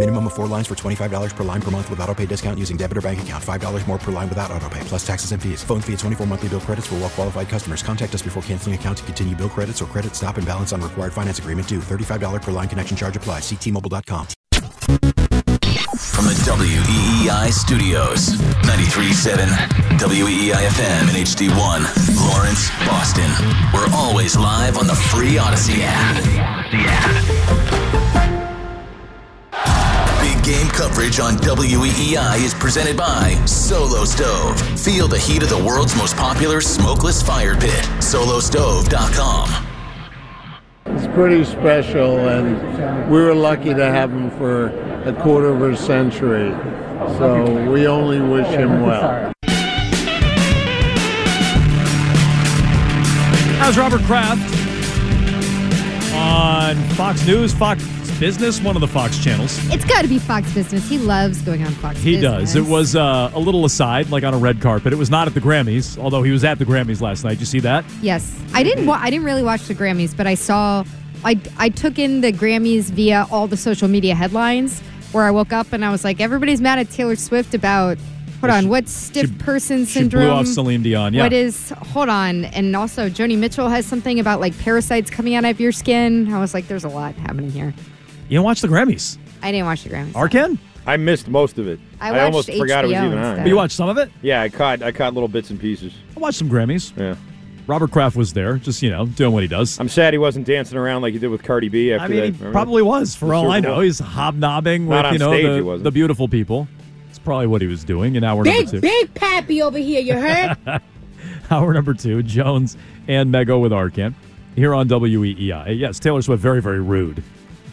Minimum of four lines for $25 per line per month with auto pay discount using debit or bank account. $5 more per line without auto pay, plus taxes and fees. Phone fee at 24 monthly bill credits for well qualified customers. Contact us before canceling account to continue bill credits or credit stop and balance on required finance agreement due. $35 per line connection charge applies. Ctmobile.com. From the WEEI studios, 93.7 WEEI FM and HD1, Lawrence, Boston. We're always live on the free Audacy app. Big game coverage on WEEI is presented by Solo Stove. Feel the heat of the world's most popular smokeless fire pit. SoloStove.com. It's pretty special, and we were lucky to have him for a quarter of a century. So we only wish him well. How's Robert Kraft on Fox News, Fox Business, one of the Fox channels? It's got to be Fox Business. He loves going on Fox He Business. does. It was uh, a little aside, like on a red carpet. It was not at the Grammys, although he was at the Grammys last night. Did you see that? Yes, I didn't. Wa- I didn't really watch the Grammys, but I saw. I I took in the Grammys via all the social media headlines. Where I woke up and I was like, everybody's mad at Taylor Swift about. Hold on, what's stiff person She syndrome? blew off Celine Dion. Yeah. What is? Hold on, and also Joni Mitchell has something about like parasites coming out of your skin. I was like, there's a lot happening here. You didn't watch the Grammys? I didn't watch the Grammys. Arcand? I missed most of it. I I almost watched forgot it was even on. But you watched some of it? Yeah, I caught I caught little bits and pieces. I watched some Grammys. Yeah. Robert Kraft was there, just, you know, doing what he does. I'm sad he wasn't dancing around like he did with Cardi B after I mean, that. he probably was, for The all I know. Bowl? He's hobnobbing Not with, you know, the, the beautiful people. It's probably what he was doing in hour number Big, two. big pappy over here, you heard? Hour number two, Jones and Mego with Arcand here on WEEI. Yes, Taylor Swift, very, very rude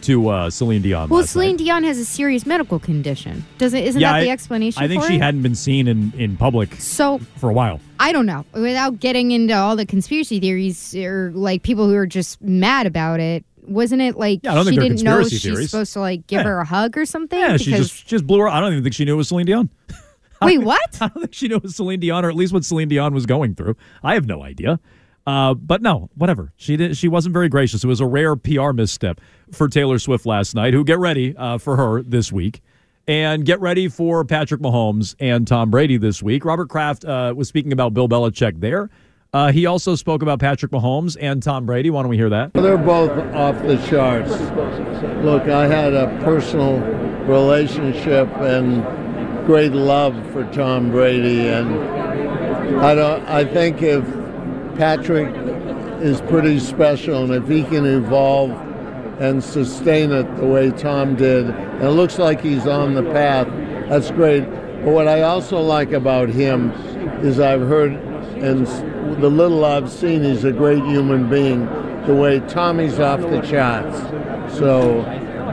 to uh, Celine Dion. Well, Celine night. Dion has a serious medical condition. Doesn't isn't Yeah, that the explanation? I think she it? hadn't been seen in, in public So for a while. I don't know. Without getting into all the conspiracy theories or like people who are just mad about it, wasn't it like Yeah, I she didn't know she's supposed to like give Yeah. her a hug or something? Yeah, she just, she just blew her. I don't even think she knew it was Celine Dion. wait, what? I don't think she knew it was Celine Dion, or at least what Celine Dion was going through. I have no idea. Uh, but no, whatever. She did. She wasn't very gracious. It was a rare PR misstep for Taylor Swift last night. Who get ready uh, for her this week, and get ready for Patrick Mahomes and Tom Brady this week. Robert Kraft uh, was speaking about Bill Belichick there. Uh, he also spoke about Patrick Mahomes and Tom Brady. Why don't we hear that? They're both off the charts. Look, I had a personal relationship and great love for Tom Brady, and I don't. I think if Patrick is pretty special, and if he can evolve and sustain it the way Tom did, and it looks like he's on the path, that's great. But what I also like about him is I've heard, and the little I've seen, he's a great human being. The way Tommy's off the charts, so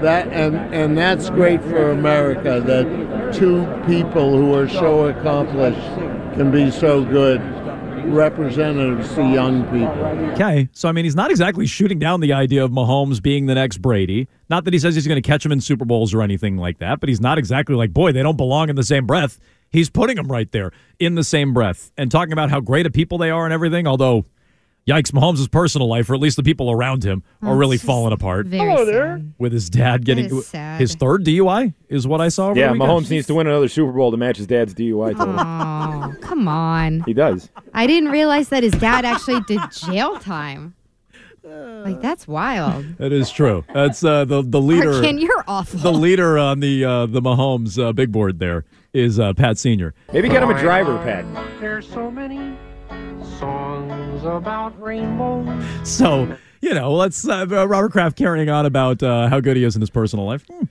that and and that's great for America that two people who are so accomplished can be so good representatives to young people. Okay, so I mean, he's not exactly shooting down the idea of Mahomes being the next Brady. Not that he says he's going to catch him in Super Bowls or anything like that, but he's not exactly like, boy, they don't belong in the same breath. He's putting them right there in the same breath and talking about how great of people they are and everything. Although, yikes, Mahomes' personal life, or at least the people around him, are really falling apart. Hello there. With his dad getting his third DUI, is what I saw. Yeah. Mahomes needs to win another Super Bowl to match his dad's DUI total. Oh, come on. He does. I didn't realize that his dad actually did jail time. Like that's wild. That is true. That's uh, the the leader. Arcand, you're awful. The leader on the uh, the Mahomes uh, big board there is uh, Pat Senior. Maybe get him a driver, Pat. There's so many songs about rainbows. So you know, let's uh, Robert Kraft carrying on about uh, how good he is in his personal life. Hmm.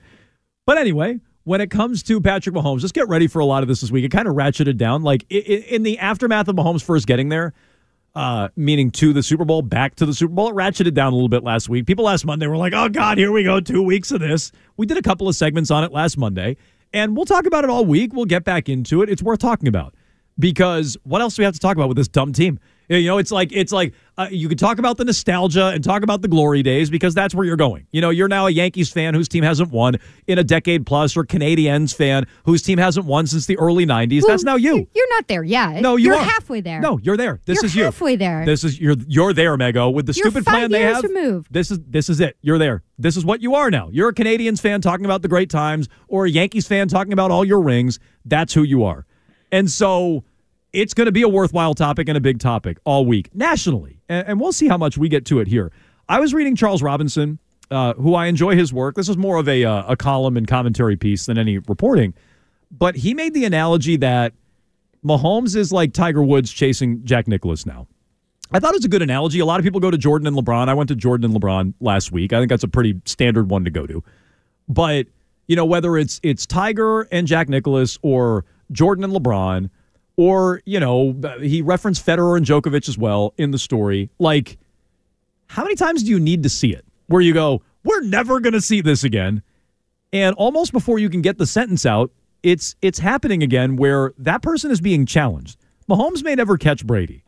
But anyway, when it comes to Patrick Mahomes, just get ready for a lot of this this week. It kind of ratcheted down. Like in the aftermath of Mahomes first getting there, uh, meaning to the Super Bowl, back to the Super Bowl, it ratcheted down a little bit last week. People last Monday were like, oh, God, here we go, two weeks of this. We did a couple of segments on it last Monday, and we'll talk about it all week. We'll get back into it. It's worth talking about because what else do we have to talk about with this dumb team? You know, it's like it's like uh, you could talk about the nostalgia and talk about the glory days because that's where you're going. You know, you're now a Yankees fan whose team hasn't won in a decade plus, or Canadiens fan whose team hasn't won since the early '90s. That's now you. You're not there yet. No, you are halfway there. No, you're there. This is You're is you. halfway there. This is you're you're there, Mego, with the You're stupid plan they have. removed. This is this is it. You're there. This is what you are now. You're a Canadiens fan talking about the great times, or a Yankees fan talking about all your rings. That's who you are. And so it's going to be a worthwhile topic and a big topic all week nationally, and, we'll see how much we get to it here. I was reading Charles Robinson, uh, who I enjoy his work. This is more of a uh, a column and commentary piece than any reporting, but he made the analogy that Mahomes is like Tiger Woods chasing Jack Nicklaus now. I thought it was a good analogy. A lot of people go to Jordan and LeBron. I went to Jordan and LeBron last week. I think that's a pretty standard one to go to. But you know, whether it's it's Tiger and Jack Nicklaus or Jordan and LeBron, or you know, he referenced Federer and Djokovic as well in the story. Like, how many times do you need to see it where you go, "We're never going to see this again," and almost before you can get the sentence out, it's it's happening again where that person is being challenged. Mahomes may never catch Brady,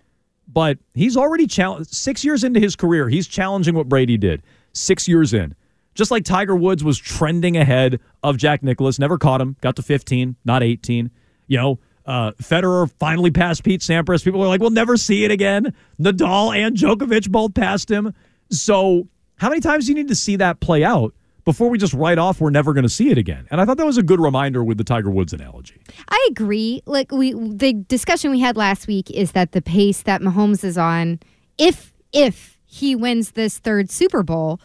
but he's already challenged. Six years into his career, he's challenging what Brady did. Six years in, just like Tiger Woods was trending ahead of Jack Nicklaus, never caught him, got to 15, not 18. You know, uh, Federer finally passed Pete Sampras. People are like, we'll never see it again. Nadal and Djokovic both passed him. So, how many times do you need to see that play out before we just write off we're never going to see it again? And I thought that was a good reminder with the Tiger Woods analogy. I agree. Like we, the discussion we had last week is that the pace that Mahomes is on, if if he wins this third Super Bowl,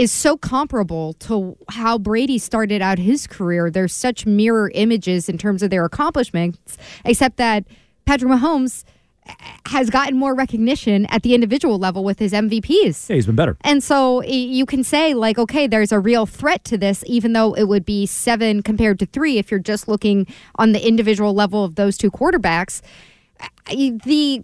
is so comparable to how Brady started out his career. There's such mirror images in terms of their accomplishments, except that Patrick Mahomes has gotten more recognition at the individual level with his MVPs. Yeah, he's been better. And so you can say, like, okay, there's a real threat to this, even though it would be seven compared to three if you're just looking on the individual level of those two quarterbacks. The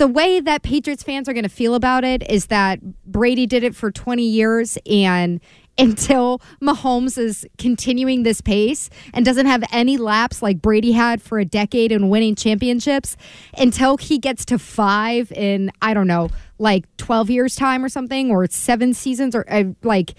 the way that Patriots fans are going to feel about it is that Brady did it for 20 years and until Mahomes is continuing this pace and doesn't have any laps like Brady had for a decade in winning championships until he gets to 5 in I don't know, like 12 years time or something or 7 seasons or uh, like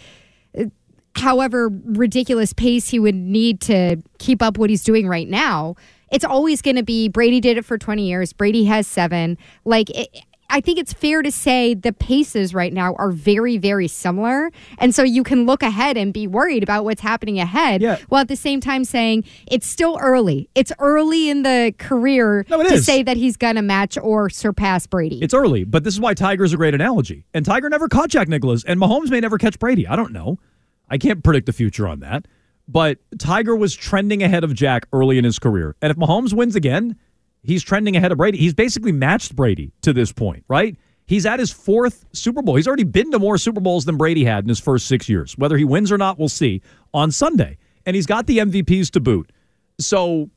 however ridiculous pace he would need to keep up what he's doing right now, it's always going to be Brady did it for 20 years. Brady has seven. Like, it, I think it's fair to say the paces right now are very, very similar. And so you can look ahead and be worried about what's happening ahead Yeah. while at the same time saying it's still early. It's early in the career No, to is. say that he's going to match or surpass Brady. It's early, but this is why Tiger's a great analogy. And Tiger never caught Jack Nicklaus, and Mahomes may never catch Brady. I don't know. I can't predict the future on that. But Tiger was trending ahead of Jack early in his career. And if Mahomes wins again, he's trending ahead of Brady. He's basically matched Brady to this point, right? He's at his fourth Super Bowl. He's already been to more Super Bowls than Brady had in his first six years. Whether he wins or not, we'll see on Sunday. And he's got the MVPs to boot. So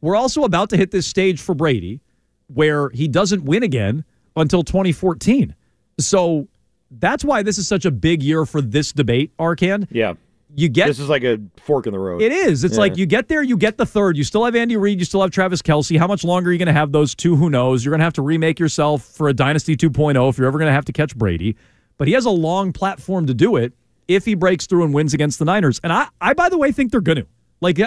we're also about to hit this stage for Brady where he doesn't win again until 2014. So that's why this is such a big year for this debate, Arcand. Yeah. You get This is like a fork in the road. it is. It's Yeah. like you get there, you get the third. You still have Andy Reid, you still have Travis Kelce. How much longer are you going to have those two? Who knows? You're going to have to remake yourself for a Dynasty 2.0 if you're ever going to have to catch Brady. But he has a long platform to do it if he breaks through and wins against the Niners. And I, I by the way, think they're going to. Like,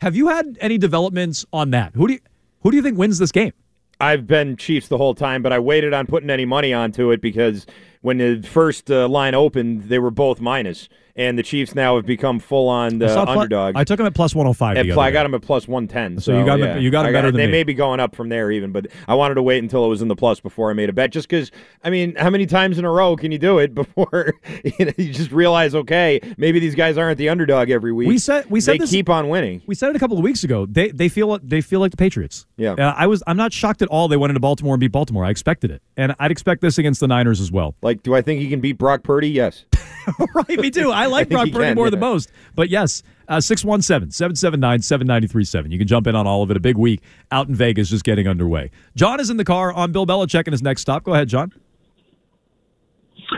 have you had any developments on that? Who do you, who do you think wins this game? I've been Chiefs the whole time, but I waited on putting any money onto it because when the first uh, line opened, they were both minus, and the Chiefs now have become full on I saw plu- underdog. I took him at plus 105. At the pl- I got them at plus one ten. So So, you got yeah. you got 'em I better than They me. may be going up from there even, but I wanted to wait until it was in the plus before I made a bet. Just because, I mean, how many times in a row can you do it before you, know, you just realize, okay, maybe these guys aren't the underdog every week. We said we said they this, keep on winning. We said it a couple of weeks ago. They they feel they feel like the Patriots. Yeah. Uh, I was I'm not shocked at all they went into Baltimore and beat Baltimore. I expected it, and I'd expect this against the Niners as well. Like, do I think he can beat Brock Purdy? Yes. right, me too. I like think Brock he Purdy can, more yeah. than most. But yes, uh, 617 779 7937. You can jump in on all of it. A big week out in Vegas just getting underway. John is in the car on Bill Belichick and his next stop. Go ahead, John.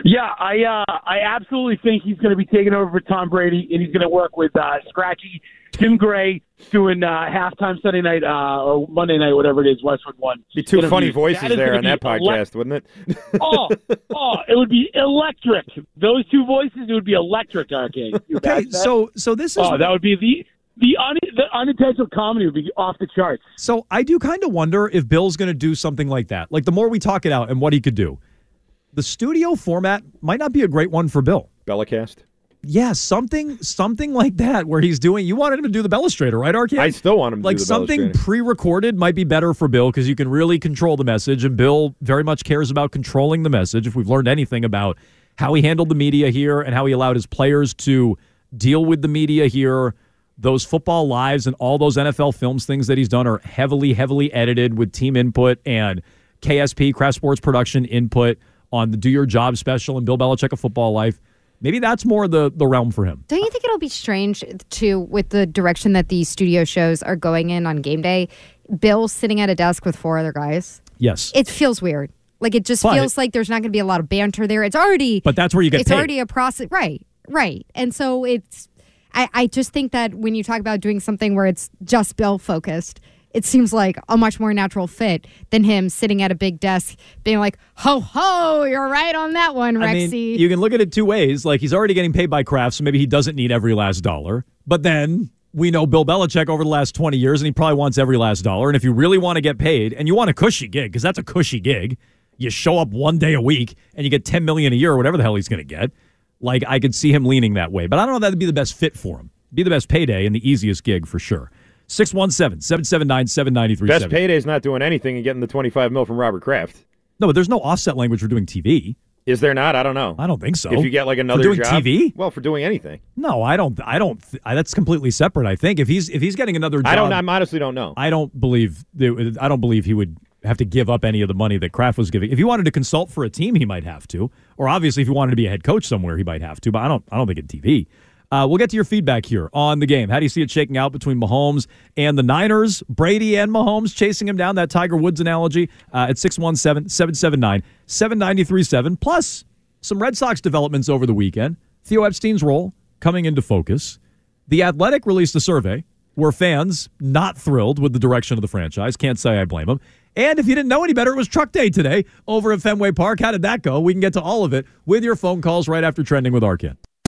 Yeah, I uh, I absolutely think he's going to be taking over for Tom Brady, and he's going to work with uh, Scratchy Jim Gray doing uh, halftime Sunday night uh, or Monday night, whatever it is, Westwood One. Be two funny interviews. voices there on that be podcast, wouldn't it? oh, oh, it would be electric. Those two voices, it would be electric, Arcade. Okay, so so this is oh, that would be the the un, the unintentional comedy would be off the charts. So I do kind of wonder if Bill's going to do something like that. Like the more we talk it out and what he could do, the studio format might not be a great one for Bill. Bellicast. Yeah, something something like that where he's doing. You wanted him to do the Bellustrator, right, Arcade? I still want him to like do the something pre-recorded might be better for Bill because you can really control the message, and Bill very much cares about controlling the message. If we've learned anything about how he handled the media here and how he allowed his players to deal with the media here, those football lives and all those NFL films things that he's done are heavily, heavily edited with team input and KSP, Kraft Sports Production input on the Do Your Job special and Bill Belichick, A Football Life. Maybe that's more the, the realm for him. Don't you think it'll be strange too with the direction that these studio shows are going in on game day? Bill sitting at a desk with four other guys. Yes. It feels weird. Like it just But- feels like there's not going to be a lot of banter there. It's already But that's where you get It's paid. already a process, right? Right. And so it's I I just think that when you talk about doing something where it's just Bill focused, it seems like a much more natural fit than him sitting at a big desk being like, "Ho ho, you're right on that one, Rexy." I mean, you can look at it two ways. Like he's already getting paid by Kraft, so maybe he doesn't need every last dollar. But then we know Bill Belichick over the last 20 years, and he probably wants every last dollar. And if you really want to get paid, and you want a cushy gig, because that's a cushy gig, you show up one day a week and you get 10 million a year or whatever the hell he's going to get. Like I could see him leaning that way, but I don't know if that'd be the best fit for him. Be the best payday and the easiest gig for sure. 617 779 7937. Best payday's not doing anything and getting the 25 mil from Robert Kraft. No, but there's no offset language for doing TV. Is there not? I don't know. I don't think so. If you get like another For doing job, TV? well, for doing anything, No, I don't. I don't. I, that's completely separate. I think if he's if he's getting another job, I don't. I honestly don't know. I don't believe. I don't believe he would have to give up any of the money that Kraft was giving. If he wanted to consult for a team, he might have to. Or obviously, if he wanted to be a head coach somewhere, he might have to. But I don't. I don't think in TV. Uh, we'll get to your feedback here on the game. How do you see it shaking out between Mahomes and the Niners? Brady and Mahomes chasing him down. That Tiger Woods analogy uh, at 617 779 7937. Plus, some Red Sox developments over the weekend. Theo Epstein's role coming into focus. The Athletic released a survey where fans not thrilled with the direction of the franchise. Can't say I blame them. And if you didn't know any better, it was Truck Day today over at Fenway Park. How did that go? We can get to all of it with your phone calls right after trending with Arcand.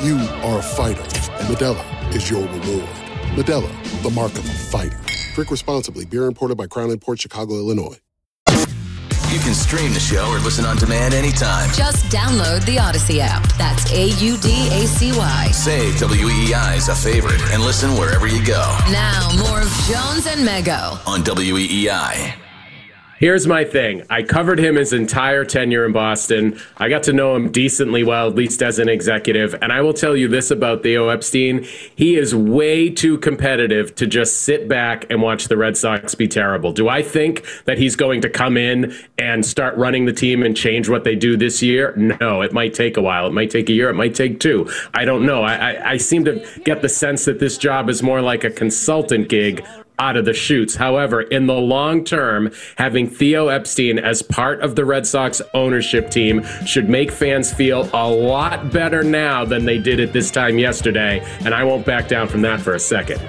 You are a fighter, and Modelo is your reward. Modelo, the mark of a fighter. Drink responsibly. Beer imported by Crown Port Chicago, Illinois. You can stream the show or listen on demand anytime. Just download the Audacy app. That's A U D A C Y. Save WEEI as a favorite and listen wherever you go Now, more of Jones and Mego. on E WEEI. Here's my thing. I covered him his entire tenure in Boston. I got to know him decently well, at least as an executive. And I will tell you this about Theo Epstein. He is way too competitive to just sit back and watch the Red Sox be terrible. Do I think that he's going to come in and start running the team and change what they do this year? No, it might take a while. It might take a year. It might take two. I don't know. I, I, I seem to get the sense that this job is more like a consultant gig out of the shoots. However, in the long term, having Theo Epstein as part of the Red Sox ownership team should make fans feel a lot better now than they did at this time yesterday. And I won't back down from that for a second.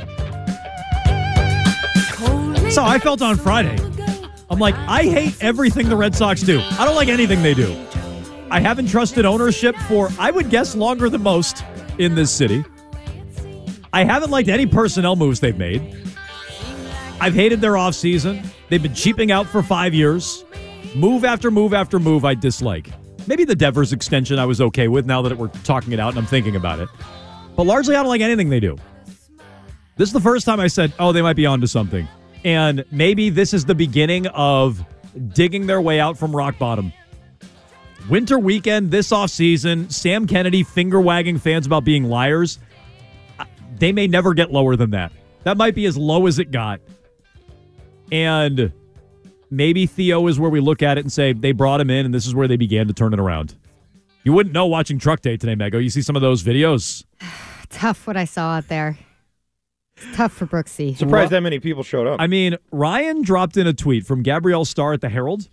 So I felt on Friday. I'm like, I hate everything the Red Sox do. I don't like anything they do. I haven't trusted ownership for, I would guess, longer than most in this city. I haven't liked any personnel moves they've made. I've hated their offseason. They've been cheaping out for five years. Move after move after move, I dislike. Maybe the Devers extension I was okay with now that we're talking it out and I'm thinking about it. But largely, I don't like anything they do. This is the first time I said, oh, they might be onto something. And maybe this is the beginning of digging their way out from rock bottom. Winter weekend this offseason, Sam Kennedy finger wagging fans about being liars. They may never get lower than that. That might be as low as it got. And maybe Theo is where we look at it and say they brought him in and this is where they began to turn it around. You wouldn't know watching Truck Day today, Mego. Oh, you see some of those videos. Tough what I saw out there. It's tough for Brooksy. Surprised that many people showed up. I mean, Ryan dropped in a tweet from Gabrielle Starr at the Herald,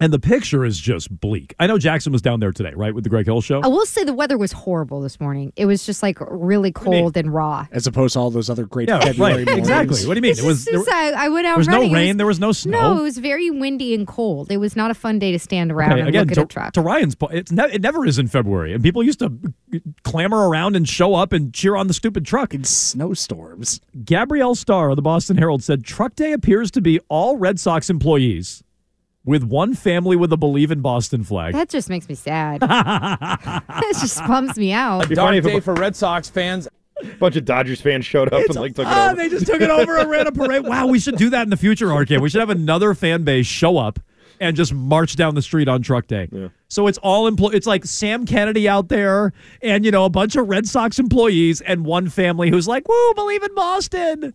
and the picture is just bleak. I know Jackson was down there today, right, with the Greg Hill show. I will say the weather was horrible this morning. It was just like really cold and raw. As opposed to all those other great Yeah, February right. mornings. Exactly. What do you mean? It's It was just- uh, I, I went out there was running. no rain. was- there was no snow. No, it was very windy and cold. It was not a fun day to stand around Okay, and again, look at to, a truck. to Ryan's point, it's ne- it never is in February, and people used to clamor around and show up and cheer on the stupid truck in snowstorms. Gabrielle Starr of the Boston Herald said Truck Day appears to be all Red Sox employees, with one family with a Believe in Boston flag. That just makes me sad. it just bums me out. It'd be funny if a, for Red Sox fans. A bunch of Dodgers fans showed up and like took it Ah, over. they just took it over and ran a parade. Wow, we should do that in the future, RK. We should have another fan base show up and just march down the street on Truck Day. So it's all employ. It's like Sam Kennedy out there, and you know a bunch of Red Sox employees and one family who's like, "Woo, believe in Boston."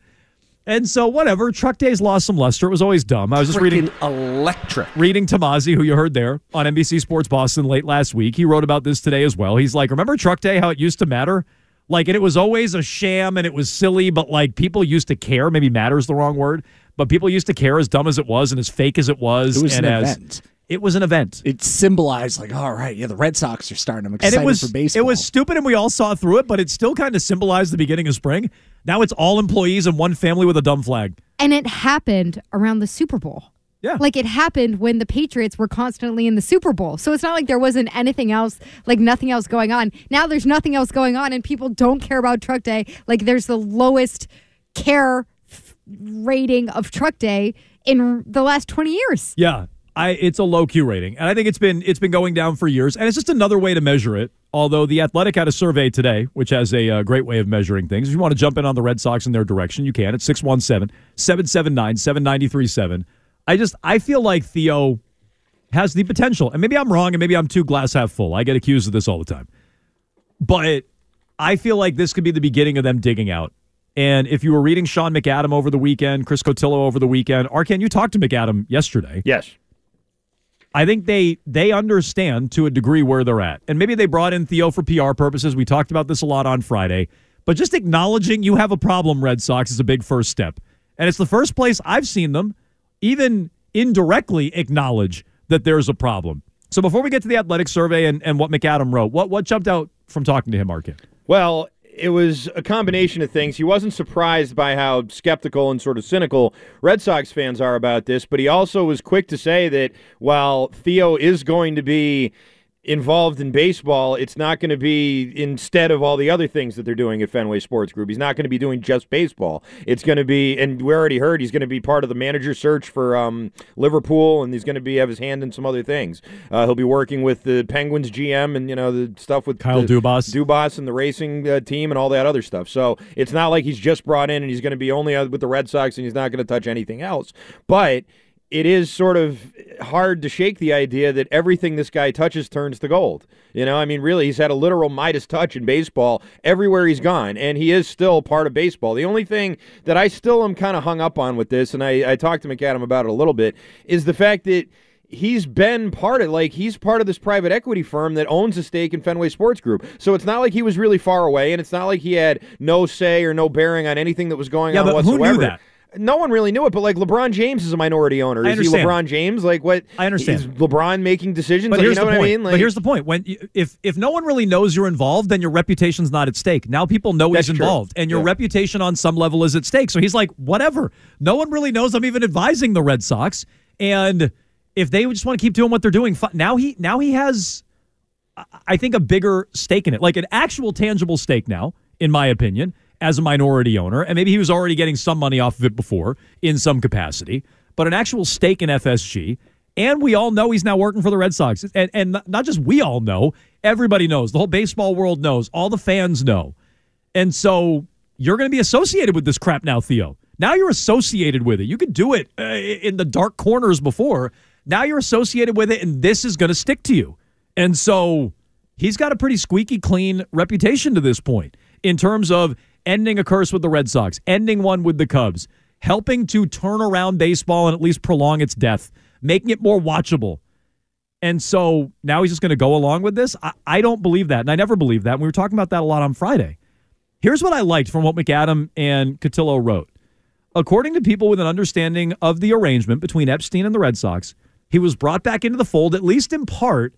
And so whatever, Truck Day's lost some luster. It was always dumb. I was just reading electric. reading Tomase, who you heard there on NBC Sports Boston late last week. He wrote about this today as well. He's like, remember Truck Day, how it used to matter? Like, and it was always a sham and it was silly, but like people used to care. Maybe matter's the wrong word, but people used to care as dumb as it was and as fake as it was. It was and an as, event. It was an event. It symbolized like, all right, yeah, the Red Sox are starting. I'm And excited it was for baseball. it was stupid and we all saw through it, but it still kind of symbolized the beginning of spring. Now it's all employees and one family with a dumb flag. And it happened around the Super Bowl. Yeah. Like it happened when the Patriots were constantly in the Super Bowl. So it's not like there wasn't anything else, like nothing else going on. Now there's nothing else going on and people don't care about Truck Day. Like there's the lowest care f- rating of Truck Day in the last 20 years. Yeah, I it's a low Q rating, and I think it's been it's been going down for years, and it's just another way to measure it. Although the Athletic had a survey today, which has a uh, great way of measuring things. If you want to jump in on the Red Sox in their direction, you can at 617-779-7937. I just I feel like Theo has the potential, and maybe I'm wrong, and maybe I'm too glass half full. I get accused of this all the time, but I feel like this could be the beginning of them digging out. And if you were reading Sean McAdam over the weekend, Chris Cotillo over the weekend, Arcand, you talked to McAdam yesterday. Yes. I think they they understand to a degree where they're at. And maybe they brought in Theo for PR purposes. We talked about this a lot on Friday. But just acknowledging you have a problem, Red Sox, is a big first step. And it's the first place I've seen them even indirectly acknowledge that there's a problem. So before we get to the athletic survey and, and what McAdam wrote, what what jumped out from talking to him, Arcand? Well, it was a combination of things. He wasn't surprised by how skeptical and sort of cynical Red Sox fans are about this, but he also was quick to say that while Theo is going to be involved in baseball, it's not going to be instead of all the other things that they're doing at Fenway Sports Group. He's not going to be doing just baseball. It's going to be, and we already heard he's going to be part of the manager search for um, Liverpool, and he's going to be have his hand in some other things. Uh, he'll be working with the Penguins GM and you know the stuff with Kyle the, Dubas. Dubas and the racing uh, team and all that other stuff. So it's not like he's just brought in and he's going to be only uh, with the Red Sox and he's not going to touch anything else. But it is sort of hard to shake the idea that everything this guy touches turns to gold. You know, I mean, really, he's had a literal Midas touch in baseball everywhere he's gone, and he is still part of baseball. The only thing that I still am kind of hung up on with this, and I, I talked to McAdam about it a little bit, is the fact that he's been part of like he's part of this private equity firm that owns a stake in Fenway Sports Group. So it's not like he was really far away and it's not like he had no say or no bearing on anything that was going Yeah, on but whatsoever. who knew that? No one really knew it, but like LeBron James is a minority owner. Is he. LeBron James? Like what? I understand. Is LeBron making decisions? But Like, here's you know the what point. I mean? Like, but here's the point: when if if no one really knows you're involved, then your reputation's not at stake. Now people know he's true. involved, and your Yeah. reputation on some level is at stake. So he's like, whatever. No one really knows I'm even advising the Red Sox, and if they just want to keep doing what they're doing, now he now he has, I think, a bigger stake in it, like an actual tangible stake now, in my opinion, as a minority owner, and maybe he was already getting some money off of it before in some capacity, but an actual stake in FSG. And we all know he's now working for the Red Sox. And, and not- just we all know, everybody knows. The whole baseball world knows. All the fans know. And so you're going to be associated with this crap now, Theo. Now you're associated with it. You could do it uh, in the dark corners before. Now you're associated with it, and this is going to stick to you. And so he's got a pretty squeaky clean reputation to this point in terms of ending a curse with the Red Sox, ending one with the Cubs, helping to turn around baseball and at least prolong its death, making it more watchable. And so now he's just going to go along with this. I, I don't believe that. And I never believed that. And we were talking about that a lot on Friday. Here's what I liked from what McAdam and Cotillo wrote. According to people with an understanding of the arrangement between Epstein and the Red Sox, he was brought back into the fold, at least in part,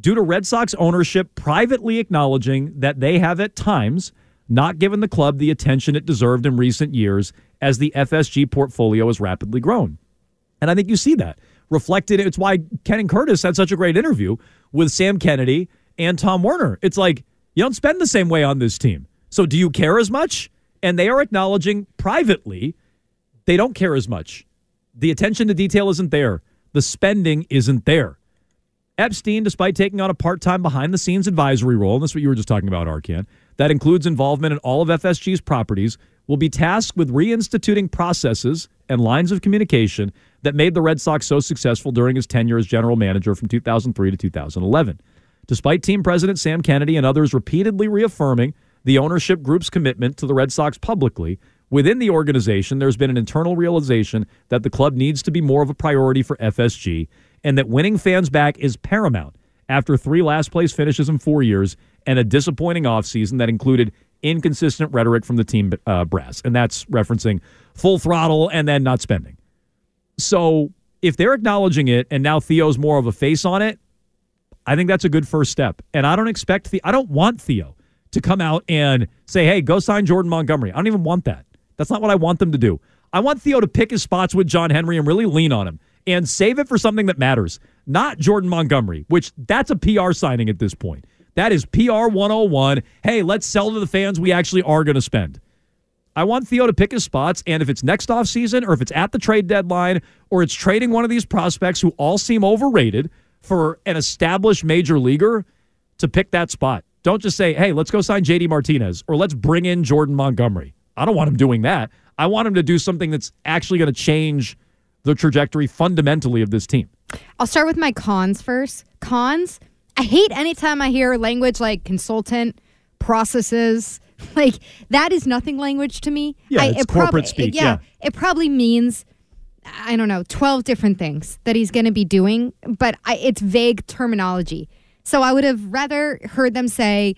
due to Red Sox ownership privately acknowledging that they have at times not given the club the attention it deserved in recent years as the FSG portfolio has rapidly grown. And I think you see that reflected. It's why Ken and Curtis had such a great interview with Sam Kennedy and Tom Werner. It's like you don't spend the same way on this team. So do you care as much? And they are acknowledging privately they don't care as much. The attention to detail isn't there. The spending isn't there. Epstein, despite taking on a part time behind the scenes advisory role, and that's what you were just talking about, Arcand, that includes involvement in all of FSG's properties, will be tasked with reinstituting processes and lines of communication that made the Red Sox so successful during his tenure as general manager from 2003 to 2011. Despite team president Sam Kennedy and others repeatedly reaffirming the ownership group's commitment to the Red Sox publicly, within the organization, there's been an internal realization that the club needs to be more of a priority for FSG and that winning fans back is paramount after three last place finishes in four years and a disappointing offseason that included inconsistent rhetoric from the team uh, brass. And that's referencing full throttle and then not spending. So if they're acknowledging it and now Theo's more of a face on it, I think that's a good first step. And I don't expect the I don't want Theo to come out and say, "Hey, go sign Jordan Montgomery." I don't even want that. That's not what I want them to do. I want Theo to pick his spots with John Henry and really lean on him and save it for something that matters. Not Jordan Montgomery, which that's a PR signing at this point. That is PR 101. Hey, let's sell to the fans we actually are going to spend. I want Theo to pick his spots, and if it's next offseason or if it's at the trade deadline or it's trading one of these prospects who all seem overrated for an established major leaguer to pick that spot. Don't just say, hey, let's go sign JD Martinez or let's bring in Jordan Montgomery. I don't want him doing that. I want him to do something that's actually going to change the trajectory fundamentally of this team. I'll start with my cons first. Cons, I hate anytime I hear language like consultant, processes. Like that is nothing language to me. Yeah, I, it's it prob- corporate speak, Yeah, yeah. it probably means I don't know, 12 different things that he's going to be doing, but I, it's vague terminology. So I would have rather heard them say,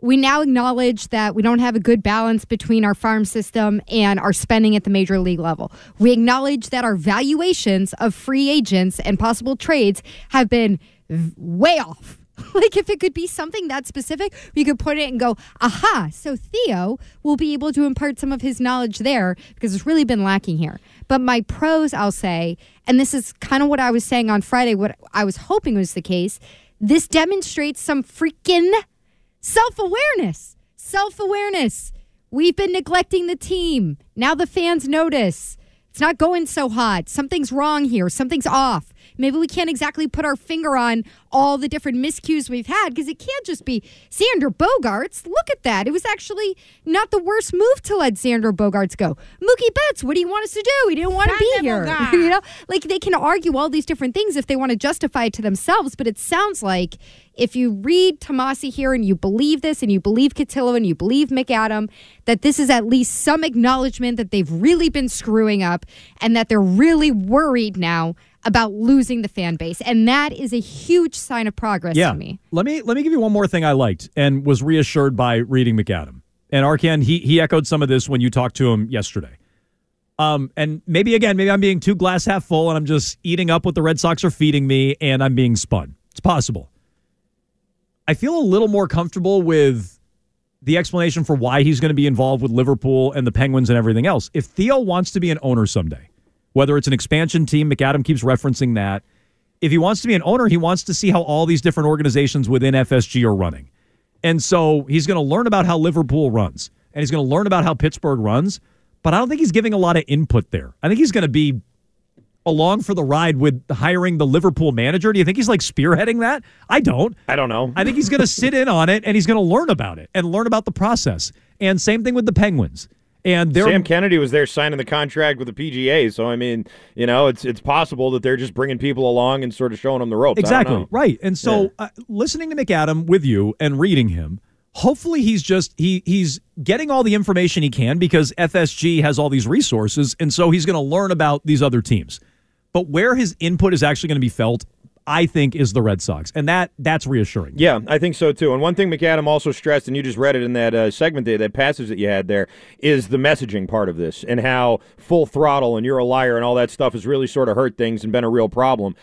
we now acknowledge that we don't have a good balance between our farm system and our spending at the major league level. We acknowledge that our valuations of free agents and possible trades have been way off. like if it could be something that specific, we could put it and go, aha, so Theo will be able to impart some of his knowledge there because it's really been lacking here. But my pros, I'll say, and this is kind of what I was saying on Friday, what I was hoping was the case, this demonstrates some freaking self awareness. Self awareness. We've been neglecting the team. Now the fans notice. It's not going so hot. Something's wrong here. Something's off. Maybe we can't exactly put our finger on all the different miscues we've had because it can't just be Xander Bogaerts. Look at that. It was actually not the worst move to let Xander Bogaerts go. Mookie Betts, what do you want us to do? He didn't want to be here. you know, like they can argue all these different things if they want to justify it to themselves, but it sounds like if you read Tomase here and you believe this and you believe Cotillo and you believe McAdam, that this is at least some acknowledgement that they've really been screwing up and that they're really worried now about losing the fan base. And that is a huge sign of progress yeah. to me. Let me let me give you one more thing I liked and was reassured by reading McAdam. And Arcand, he he echoed some of this when you talked to him yesterday. Um, and maybe again, maybe I'm being too glass half full and I'm just eating up what the Red Sox are feeding me and I'm being spun. It's possible. I feel a little more comfortable with the explanation for why he's going to be involved with Liverpool and the Penguins and everything else. If Theo wants to be an owner someday, whether it's an expansion team, McAdam keeps referencing that. If he wants to be an owner, he wants to see how all these different organizations within FSG are running. And so he's going to learn about how Liverpool runs and he's going to learn about how Pittsburgh runs. But I don't think he's giving a lot of input there. I think he's going to be along for the ride with hiring the Liverpool manager? Do you think he's like spearheading that? I don't. I don't know. I think he's going to sit in on it and he's going to learn about it and learn about the process. And same thing with the Penguins. And Sam Kennedy was there signing the contract with the PGA, so I mean, you know, it's it's possible that they're just bringing people along and sort of showing them the ropes. Exactly right. And so, Yeah. uh, listening to McAdam with you and reading him, hopefully he's just he he's getting all the information he can because FSG has all these resources, and so he's going to learn about these other teams. But where his input is actually going to be felt, I think, is the Red Sox, and that that's reassuring. Yeah, I think so too. And one thing McAdam also stressed, and you just read it in that uh, segment, there, that passage that you had there, is the messaging part of this and how full throttle and you're a liar and all that stuff has really sort of hurt things and been a real problem.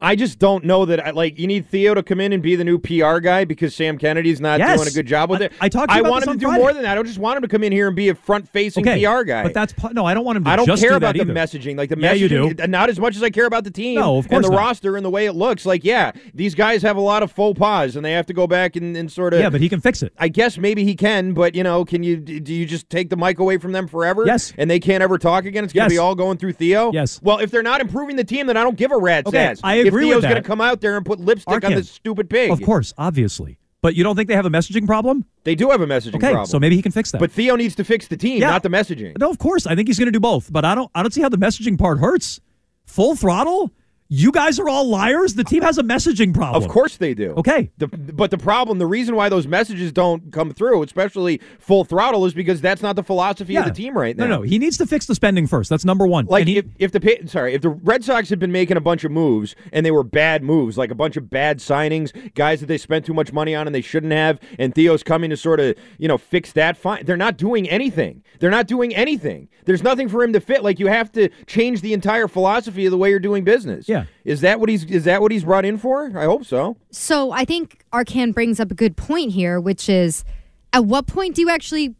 I just don't know that. I, like, you need Theo to come in and be the new PR guy because Sam Kennedy's not Yes. doing a good job with it. I talked I want him to do Friday. more than that. I don't just want him to come in here and be a front-facing Okay, PR guy. but that's no. I don't want him to. I don't just care do about the either. messaging, like the Yeah, you do. not as much as I care about the team No, of course and the not. roster and the way it looks. Like, yeah, these guys have a lot of faux pas, and they have to go back and, and sort of. Yeah, but he can fix it. I guess maybe he can, but you know, can you do you just take the mic away from them forever? Yes. and they can't ever talk again. It's going to Yes. be all going through Theo. Yes. Well, if they're not improving the team, then I don't give a rat's Okay, ass. I agree If Theo's with going to come out there and put lipstick on this stupid pig, Of course, obviously. But you don't think they have a messaging problem? they do have a messaging problem. Okay, problem. so maybe he can fix that. But Theo needs to fix the team, Yeah. not the messaging. No, of course. I think he's going to do both. But I don't. I don't see how the messaging part hurts. Full throttle. You guys are all liars. The team has a messaging problem. Of course they do. Okay. The, but the problem, the reason why those messages don't come through, especially full throttle, is because that's not the philosophy of the team right now. No, no. He needs to fix the spending first. That's number one. Like he, if, if the sorry if the Red Sox had been making a bunch of moves and they were bad moves, like a bunch of bad signings, guys that they spent too much money on and they shouldn't have, and Theo's coming to sort of you know fix that. Fine, they're not doing anything. They're not doing anything. There's nothing for him to fit. Like you have to change the entire philosophy of the way you're doing business. Yeah. Is that what he's is that what he's brought in for? I hope so. So I think Arcand brings up a good point here, which is at what point do you actually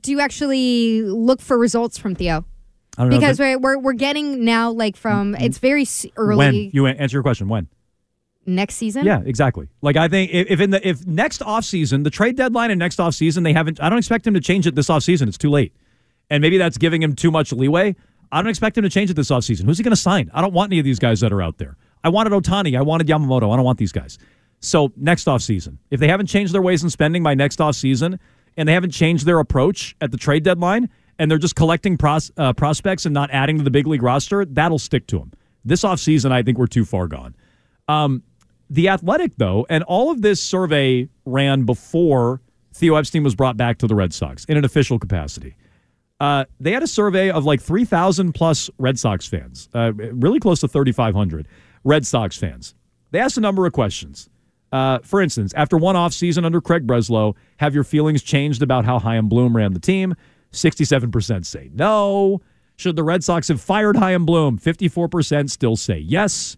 do you actually look for results from Theo? I don't know. Because we're, we're we're getting now like from mm-hmm. it's very early when you answer your question, when? next season. Yeah, exactly. Like I think if, if in the if next offseason, the trade deadline and next offseason, they haven't I don't expect him to change it this offseason. It's too late. And maybe that's giving him too much leeway. I don't expect him to change it this offseason. Who's he going to sign? I don't want any of these guys that are out there. I wanted Ohtani. I wanted Yamamoto. I don't want these guys. So next offseason, if they haven't changed their ways in spending by next offseason and they haven't changed their approach at the trade deadline and they're just collecting pros, uh, prospects and not adding to the big league roster, that'll stick to them. This offseason, I think we're too far gone. Um, the Athletic, though, and all of this survey ran before Theo Epstein was brought back to the Red Sox in an official capacity. Uh, they had a survey of like 3,000 plus Red Sox fans, uh, really close to 3,500 Red Sox fans. They asked a number of questions. Uh, for instance, after one offseason under Craig Breslow, have your feelings changed about how Chaim Bloom ran the team? 67% say no. Should the Red Sox have fired Chaim Bloom? 54% still say yes.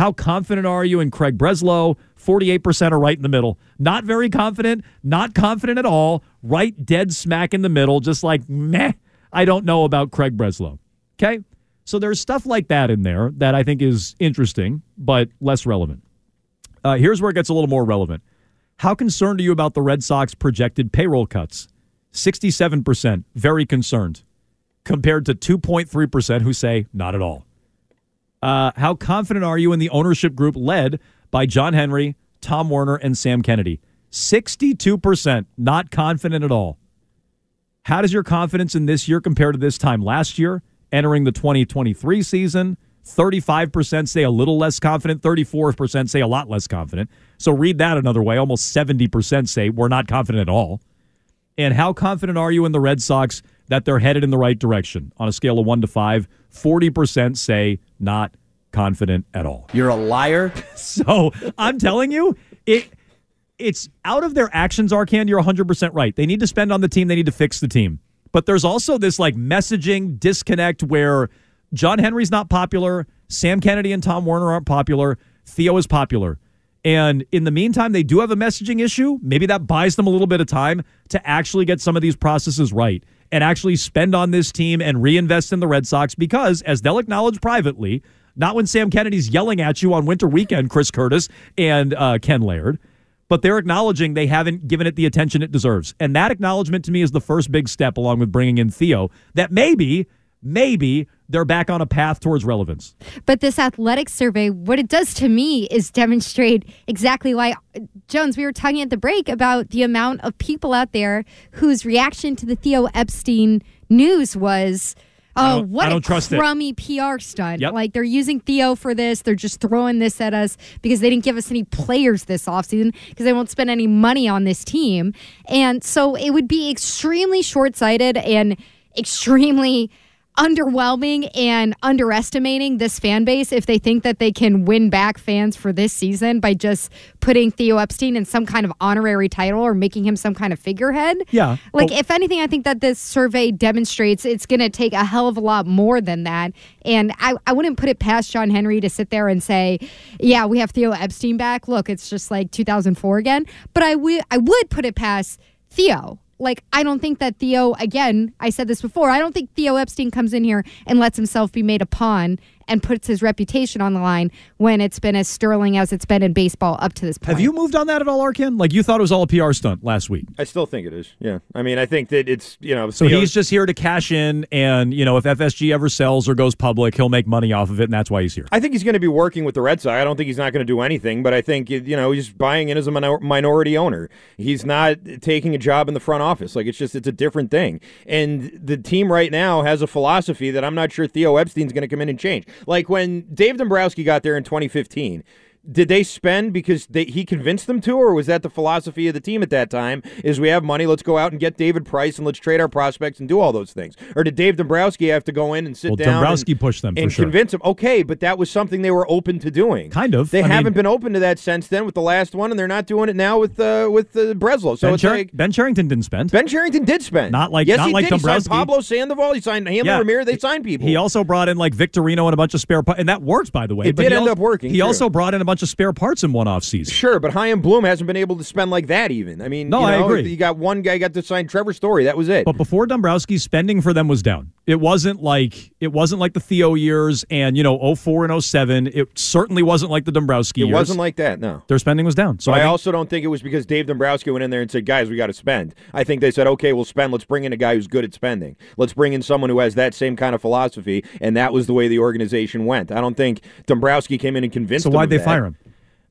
How confident are you in Craig Breslow? 48% are right in the middle. Not very confident, not confident at all, right dead smack in the middle, just like, meh, I don't know about Craig Breslow. Okay? So there's stuff like that in there that I think is interesting, but less relevant. Uh, here's where it gets a little more relevant. How concerned are you about the Red Sox projected payroll cuts? 67% very concerned, compared to 2.3% who say not at all. Uh, how confident are you in the ownership group led by John Henry, Tom Werner, and Sam Kennedy? 62% not confident at all. How does your confidence in this year compare to this time last year, entering the 2023 season? 35% say a little less confident, 34% say a lot less confident. So read that another way. Almost 70% say we're not confident at all. And how confident are you in the Red Sox that they're headed in the right direction? On a scale of 1 to 5, 40% say not confident at all. You're a liar. so I'm telling you, it it's out of their actions, Arcand. You're 100% right. They need to spend on the team, they need to fix the team. But there's also this like messaging disconnect where John Henry's not popular, Sam Kennedy and Tom Werner aren't popular, Theo is popular. And in the meantime, they do have a messaging issue. Maybe that buys them a little bit of time to actually get some of these processes right and actually spend on this team and reinvest in the Red Sox because, as they'll acknowledge privately, not when Sam Kennedy's yelling at you on winter weekend, Chris Curtis and uh, Ken Laird, but they're acknowledging they haven't given it the attention it deserves. And that acknowledgement to me is the first big step, along with bringing in Theo, that maybe, maybe they're back on a path towards relevance. But this athletic survey, what it does to me is demonstrate exactly why, Jones, we were talking at the break about the amount of people out there whose reaction to the Theo Epstein news was. Oh, what I a don't trust it." crummy PR stunt. Yep. Like they're using Theo for this. They're just throwing this at us because they didn't give us any players this offseason because they won't spend any money on this team. And so it would be extremely short sighted and extremely underwhelming and underestimating this fan base if they think that they can win back fans for this season by just putting Theo Epstein in some kind of honorary title or making him some kind of figurehead. Yeah. Like, if anything, I think that this survey demonstrates it's going to take a hell of a lot more than that. And I, I wouldn't put it past John Henry to sit there and say, yeah, we have Theo Epstein back. Look, it's just like 2004 again. But I would I would put it past Theo. Like, I don't think that Theo, again, I said this before, I don't think Theo Epstein comes in here and lets himself be made a pawn and puts his reputation on the line when it's been as sterling as it's been in baseball up to this point. Have you moved on that at all, Arcand? Like you thought it was all a PR stunt last week. I still think it is. Yeah. I mean, I think that it's, you know, So Theo- he's just here to cash in, and you know, if FSG ever sells or goes public, he'll make money off of it, and that's why he's here. I think he's going to be working with the Red Sox. I don't think he's not going to do anything, but I think you know he's buying in as a minor- minority owner. He's not taking a job in the front office. Like it's just it's a different thing. And the team right now has a philosophy that I'm not sure Theo Epstein's going to come in and change. Like when Dave Dombrowski got there in 2015. Did they spend because they, he convinced them to, or was that the philosophy of the team at that time? Is we have money, let's go out and get David Price and let's trade our prospects and do all those things? Or did Dave Dombrowski have to go in and sit Well, down? Dombrowski and, pushed them, for and sure. convince them. Okay, but that was something they were open to doing. Kind of. They I haven't mean- been open to that since then with the last one, and they're not doing it now with uh, with uh, Breslow. So ben, it's Char- like ben Cherington didn't spend. Ben Cherington did spend. Not like yes, not he like did. He signed Pablo Sandoval. He signed Hanley Yeah. Ramirez. They signed people. He also brought in like Victorino and a bunch of spare parts, and that worked, by the way. It did end al- up working, He true. also brought in a bunch of spare parts in one offseason. Sure, but Chaim Bloom hasn't been able to spend like that even. I mean, No, you I agree. You got one guy got to sign Trevor Story. That was it. But before Dombrowski, spending for them was down. It wasn't like it wasn't like the Theo years and you know 04 and 07. It certainly wasn't like the Dombrowski years. it years. wasn't like that. No. their spending was down. So I, I, think- also don't think it was because Dave Dombrowski went in there and said, "Guys, we got to spend." I think they said, "Okay, we'll spend. Let's bring in a guy who's good at spending. Let's bring in someone who has that same kind of philosophy." And that was the way the organization went. I don't think Dombrowski came in and convinced. So why'd they that. fire?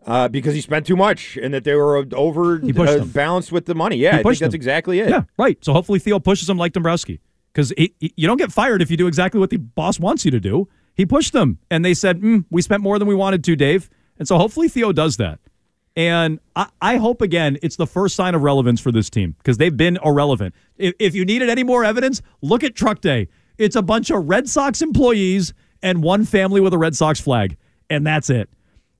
Uh, because he spent too much and that they were over uh, balanced with the money. Yeah, I think that's exactly it. Yeah, right. So hopefully Theo pushes him like Dombrowski because you don't get fired if you do exactly what the boss wants you to do. He pushed them, and they said, mm, "We spent more than we wanted to, Dave." And so hopefully Theo does that. And I, I hope again it's the first sign of relevance for this team because they've been irrelevant. If, if you needed any more evidence, look at Truck Day. It's a bunch of Red Sox employees and one family with a Red Sox flag, and that's it.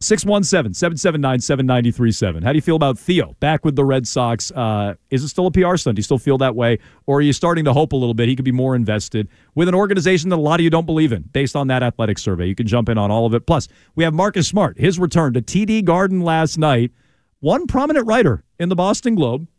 617 779 7937. How do you feel about Theo back with the Red Sox? Uh, is it still a PR stunt? Do you still feel that way? Or are you starting to hope a little bit he could be more invested with an organization that a lot of you don't believe in based on that athletic survey? You can jump in on all of it. Plus, we have Marcus Smart, his return to TD Garden last night. One prominent writer in the Boston Globe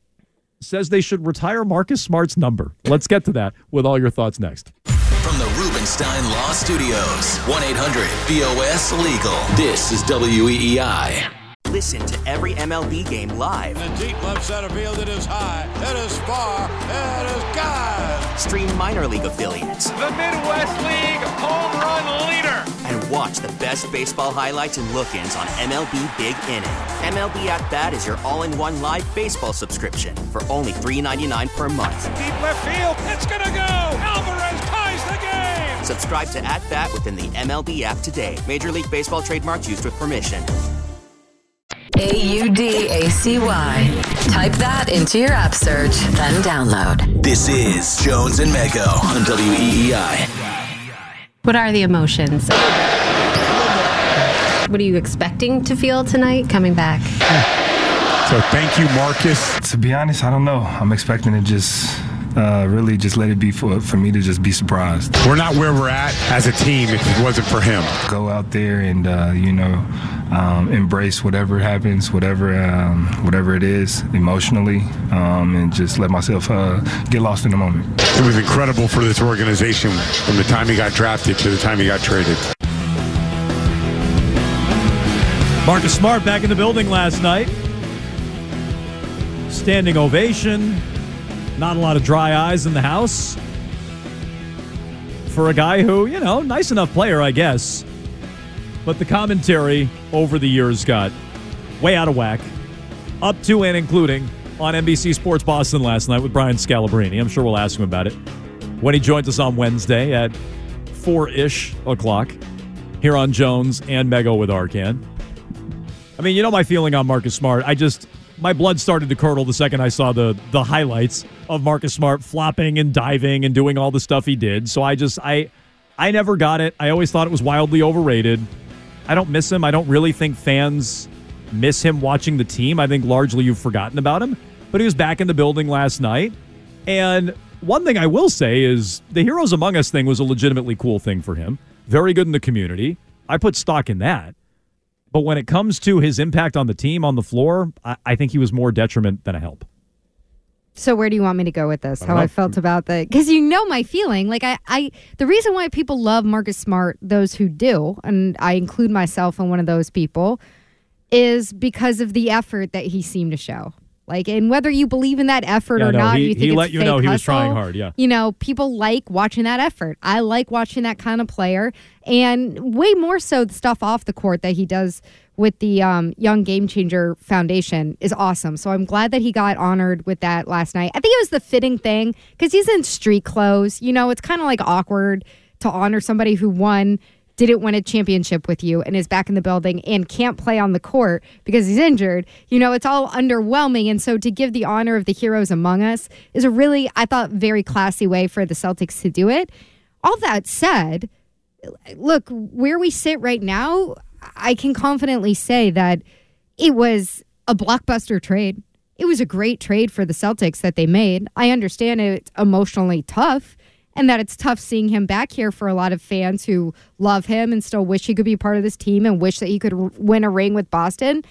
says they should retire Marcus Smart's number. Let's get to that with all your thoughts next. From the Rubenstein Law Studios, 1 800 BOS Legal. This is E WEEI. Listen to every MLB game live. In the deep left center field, it is high, it is far, it is God. Stream minor league affiliates The Midwest League home run leader. and watch Watch the best baseball highlights and look ins on MLB Big Inning. MLB At Bat is your all in one live baseball subscription for only $3.99 per month. Deep left field. It's going to go. Alvarez ties the game. Subscribe to At Bat within the MLB app today. Major League Baseball trademarks used with permission. A U D A C Y. Type that into your app search, then download. This is Jones and Mego on E WEEI. What are the emotions? What are you expecting to feel tonight coming back? So thank you, Marcus. To be honest, I don't know. I'm expecting to just uh, really just let it be for, for me to just be surprised. We're not where we're at as a team if it wasn't for him. Go out there and uh, you know um, embrace whatever happens, whatever um, whatever it is emotionally, um, and just let myself uh, get lost in the moment. It was incredible for this organization from the time he got drafted to the time he got traded. Marcus Smart back in the building last night. Standing ovation. Not a lot of dry eyes in the house. For a guy who, you know, nice enough player, I guess. But the commentary over the years got way out of whack. Up to and including on NBC Sports Boston last night with Brian Scalabrine. I'm sure we'll ask him about it when he joins us on Wednesday at 4 ish o'clock here on Jones and Mego with Arcand. I mean, you know my feeling on Marcus Smart. I just my blood started to curdle the second I saw the the highlights of Marcus Smart flopping and diving and doing all the stuff he did. So I just I I never got it. I always thought it was wildly overrated. I don't miss him. I don't really think fans miss him watching the team. I think largely you've forgotten about him. But he was back in the building last night. And one thing I will say is the Heroes Among Us thing was a legitimately cool thing for him. Very good in the community. I put stock in that. But when it comes to his impact on the team on the floor, I, I think he was more detriment than a help. So where do you want me to go with this? How don't I felt about the because you know my feeling. Like I, I the reason why people love Marcus Smart, those who do, and I include myself in one of those people, is because of the effort that he seemed to show. Like, and whether you believe in that effort Yeah, or no, not, he- you think he let you know he was trying hard, yeah. you know, people like watching that effort. I like watching that kind of player, and way more so the stuff off the court that he does with the um, Young Game Changer Foundation is awesome. So I'm glad that he got honored with that last night. I think it was the fitting thing because he's in street clothes. You know, it's kind of like awkward to honor somebody who won. Didn't win a championship with you and is back in the building and can't play on the court because he's injured. You know, it's all underwhelming. And so to give the honor of the heroes among us is a really, I thought, very classy way for the Celtics to do it. All that said, look, where we sit right now, I can confidently say that it was a blockbuster trade. It was a great trade for the Celtics that they made. I understand it's emotionally tough and that it's tough seeing him back here for a lot of fans who love him and still wish he could be part of this team and wish that he could r- win a ring with Boston.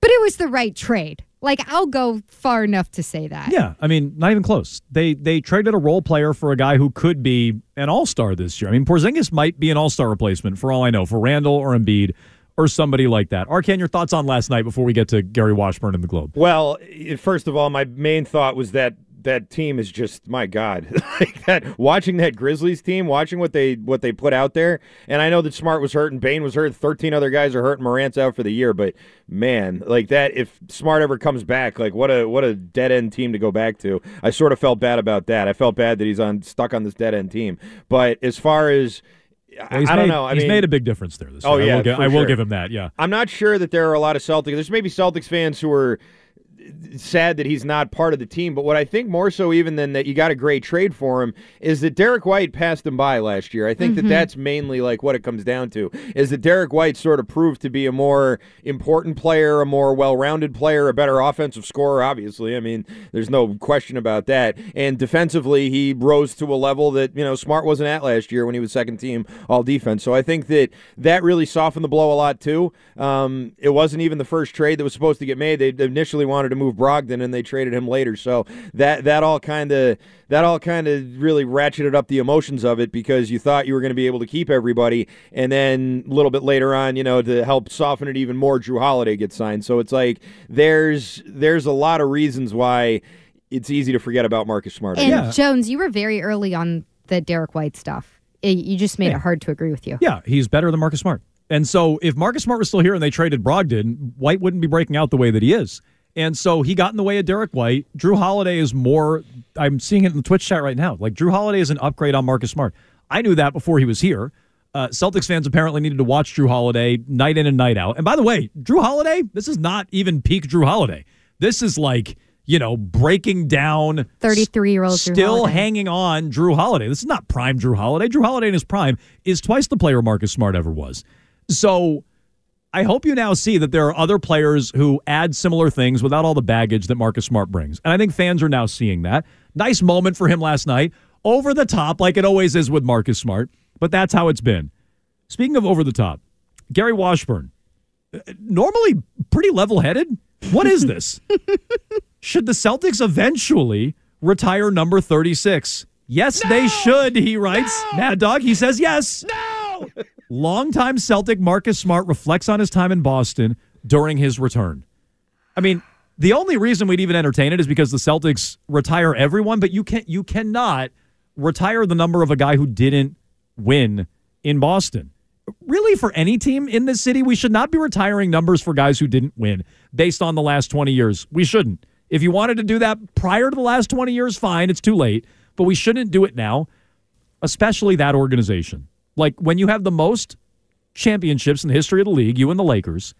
But it was the right trade. Like, I'll go far enough to say that. Yeah, I mean, not even close. They they traded a role player for a guy who could be an all star this year. I mean, Porzingis might be an all star replacement for all I know for Randle or Embiid or somebody like that. Arcand, your thoughts on last night before we get to Gary Washburn and the Globe? Well, first of all, my main thought was that that team is just my god. like that watching that Grizzlies team, watching what they what they put out there, and I know that Smart was hurt and Bane was hurt, 13 other guys are hurt and Morant's out for the year, but man, like that if Smart ever comes back, like what a what a dead end team to go back to. I sort of felt bad about that. I felt bad that he's on stuck on this dead end team. But as far as Well, he's I don't made- know. I he's mean, made a big difference there this Oh year. I yeah, will, gi- I will give him that. Yeah. I'm not sure that there are a lot of Celtics. There's maybe Celtics fans who are sad that he's not part of the team. But what I think more so even than that you got a great trade for him is that Derrick White passed him by last year. I think Mhm. that that's mainly like what it comes down to is that Derrick White sort of proved to be a more important player, a more well-rounded player, a better offensive scorer. Obviously, I mean, there's no question about that. And defensively, he rose to a level that you know Smart wasn't at last year when he was second team all defense. So I think that that really softened the blow a lot too. Um, it wasn't even the first trade that was supposed to get made. They initially wanted to move Brogdon, and they traded him later. So that that all kind of that all kind of really ratcheted up the emotions of it because you thought you were going to be able to keep everybody, and then a little bit later on, you know, to help soften it even more, Jrue Holiday gets signed. So it's like there's there's a lot of reasons why it's easy to forget about Marcus Smart. And Jones, you were very early on the Derrick White stuff. It- you just made Yeah. it hard to agree with you. Yeah, he's better than Marcus Smart. And so if Marcus Smart was still here and they traded Brogdon, White wouldn't be breaking out the way that he is. And so he got in the way of Derrick White. Jrue Holiday is more. I'm seeing it in the Twitch chat right now. Like Jrue Holiday is an upgrade on Marcus Smart. I knew that before he was here. Uh, Celtics fans apparently needed to watch Jrue Holiday night in and night out. And by the way, Jrue Holiday, this is not even peak Jrue Holiday. This is like you know breaking down 33 year old still hanging on Jrue Holiday. This is not prime Jrue Holiday. Jrue Holiday in his prime is twice the player Marcus Smart ever was. So I hope you now see that there are other players who add similar things without all the baggage that Marcus Smart brings. And I think fans are now seeing that. Nice moment for him last night. Over the top, like it always is with Marcus Smart, but that's how it's been. Speaking of over the top, Gary Washburn, uh, normally pretty level headed. What is this? should the Celtics eventually retire number 36? Yes, they should, he writes. Mad Dog, he says yes. No! Longtime Celtic Marcus Smart reflects on his time in Boston during his return. I mean, the only reason we'd even entertain it is because the Celtics retire everyone, but you can't, you cannot retire the number of a guy who didn't win in Boston. Really, for any team in this city, we should not be retiring numbers for guys who didn't win based on the last 20 years. We shouldn't. If you wanted to do that prior to the last 20 years, fine, it's too late. But we shouldn't do it now, especially that organization. Like when you have the most championships in the history of the league, you and the Lakers,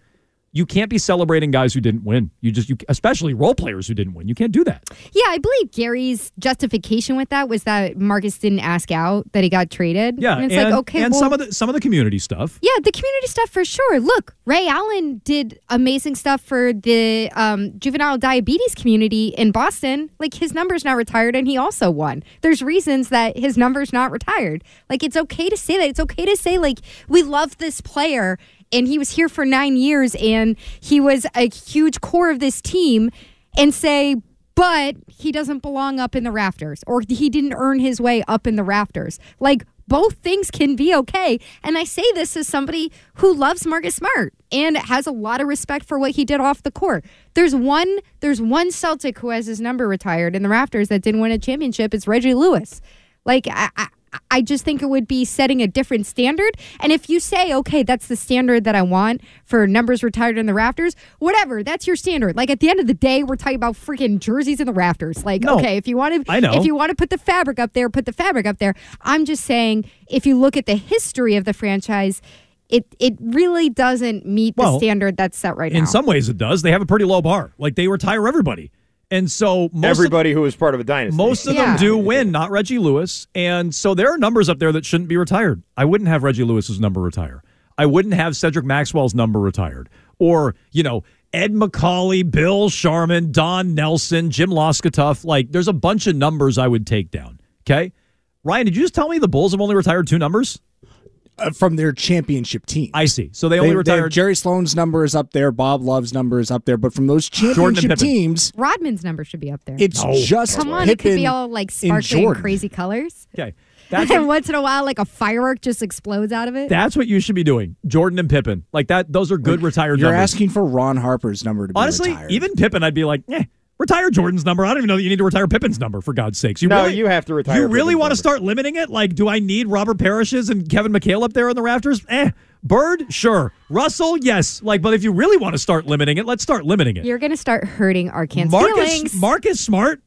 you can't be celebrating guys who didn't win. You just, you, especially role players who didn't win. You can't do that. Yeah, I believe Gary's justification with that was that Marcus didn't ask out, that he got traded. Yeah, and it's and, like okay, and well, some of the some of the community stuff. Yeah, the community stuff for sure. Look, Ray Allen did amazing stuff for the um, juvenile diabetes community in Boston. Like his number's not retired, and he also won. There's reasons that his number's not retired. Like it's okay to say that. It's okay to say like we love this player, and he was here for nine years, and he was a huge core of this team, and say. But he doesn't belong up in the rafters, or he didn't earn his way up in the rafters. Like both things can be okay. And I say this as somebody who loves Marcus Smart and has a lot of respect for what he did off the court. There's one there's one Celtic who has his number retired in the rafters that didn't win a championship. It's Reggie Lewis. Like I, I I just think it would be setting a different standard. And if you say, okay, that's the standard that I want for numbers retired in the rafters, whatever, that's your standard. Like at the end of the day, we're talking about freaking jerseys in the rafters. Like, No. okay, if you want to, I know. if you want to put the fabric up there, put the fabric up there. I'm just saying, if you look at the history of the franchise, it it really doesn't meet the standard that's set right In now. In some ways, it does. They have a pretty low bar. Like they retire everybody, and so most Everybody who was part of a dynasty. Most of Yeah. them do win, not Reggie Lewis, and so there are numbers up there that shouldn't be retired. I wouldn't have Reggie Lewis's number retire. I wouldn't have Cedric Maxwell's number retired, or you know. Ed Macauley, Bill Sharman, Don Nelson, Jim Loscutoff. Like, there's a bunch of numbers I would take down. Okay. Ryan, did you just tell me the Bulls have only retired two numbers? Uh, from their championship team. I see. So they only retired Jerry Sloan's number is up there. Bob Love's number is up there. But from those championship teams, Rodman's number should be up there. it's just Come on, it could be all like and sparkly and crazy colors. Okay. And That's then once in a while, like a firework just explodes out of it. That's what you should be doing. Jordan and Pippen. Like that those are good retired You're numbers. asking for Ron Harper's number to be Honestly, retired. even Pippen I'd be like, "Eh, retire Jordan's number. I don't even know that you need to retire Pippen's number for God's sakes. You No, really, you have to retire You really Pippen's want to number. start limiting it? Like, do I need Robert Parish's and Kevin McHale up there in the rafters? Eh. Bird, sure. Russell, yes. Like, but if you really want to start limiting it, let's start limiting it. You're going to start hurting our Arkansas Marcus feelings. Marcus Smart.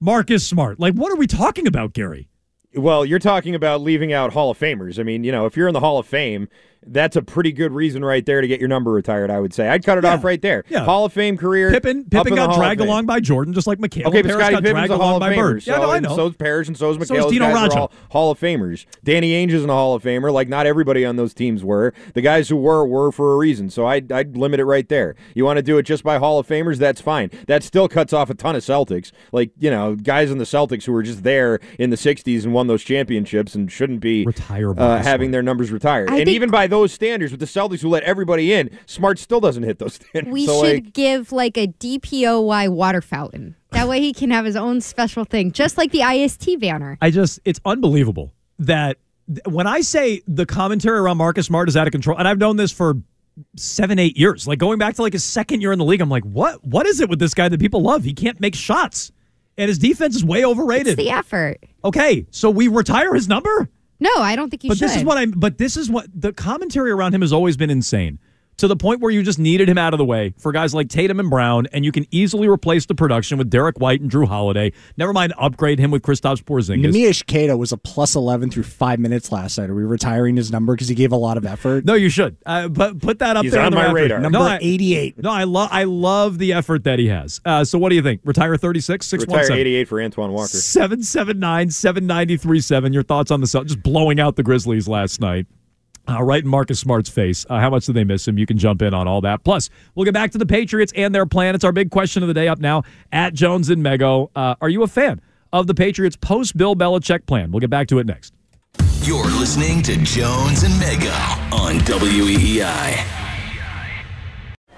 Marcus Smart. Like, what are we talking about, Gary? Well, you're talking about leaving out Hall of Famers. I mean, you know, if you're in the Hall of Fame, that's a pretty good reason right there to get your number retired, I would say. I'd cut it off right there. Yeah. Hall of Fame career. Pippen Pippen got dragged along by Jordan, just like McHale. Okay, but Scottie got Pippen's a Hall along of by Famer. Bird. So, yeah, no, I know. So's Parish and so's McHale. So is Those Dino guys all Hall of Famers. Danny Ainge is in the Hall of Famer. Like, not everybody on those teams were. The guys who were, were for a reason. So I'd, I'd limit it right there. You want to do it just by Hall of Famers? That's fine. That still cuts off a ton of Celtics. Like, you know, guys in the Celtics who were just there in the 60s and won those championships and shouldn't be Retirable. uh, having their numbers retired. I and even by those standards, with the Celtics who let everybody in, Smart still doesn't hit those standards. we so, should like, give like a DPOY water fountain. That way he can have his own special thing, just like the IST banner. I just, it's unbelievable that when I say the commentary around Marcus Smart is out of control, and I've known this for seven, eight years, like going back to like his second year in the league, I'm like, what? What is it with this guy that people love? He can't make shots, and his defense is way It's overrated. the effort. okay, so we retire his number. No, I don't think he but should. this is what I. But this is what the commentary around him has always been insane. To the point where you just needed him out of the way for guys like Tatum and Brown, and you can easily replace the production with Derrick White and Jrue Holiday. Never mind upgrade him with Kristaps Porzingis. Neemias Queta was a plus 11 through five minutes last night. Are we retiring his number because he gave a lot of effort? No, you should. Uh, but put that up He's there on the my rafters. radar. No, Number I- 88. No, I love I love the effort that he has. Uh, so what do you think? Retire 36, Retire 88 for Antoine Walker. 779 7937. Your thoughts on the Cel- just blowing out the Grizzlies last night. Uh, right in Marcus Smart's face. Uh, how much do they miss him? You can jump in on all that. Plus, we'll get back to the Patriots and their plan. It's our big question of the day up now at Jones and Mego. Uh, are you a fan of the Patriots post Bill Belichick plan? We'll get back to it next. You're listening to Jones and Mego on WEEI.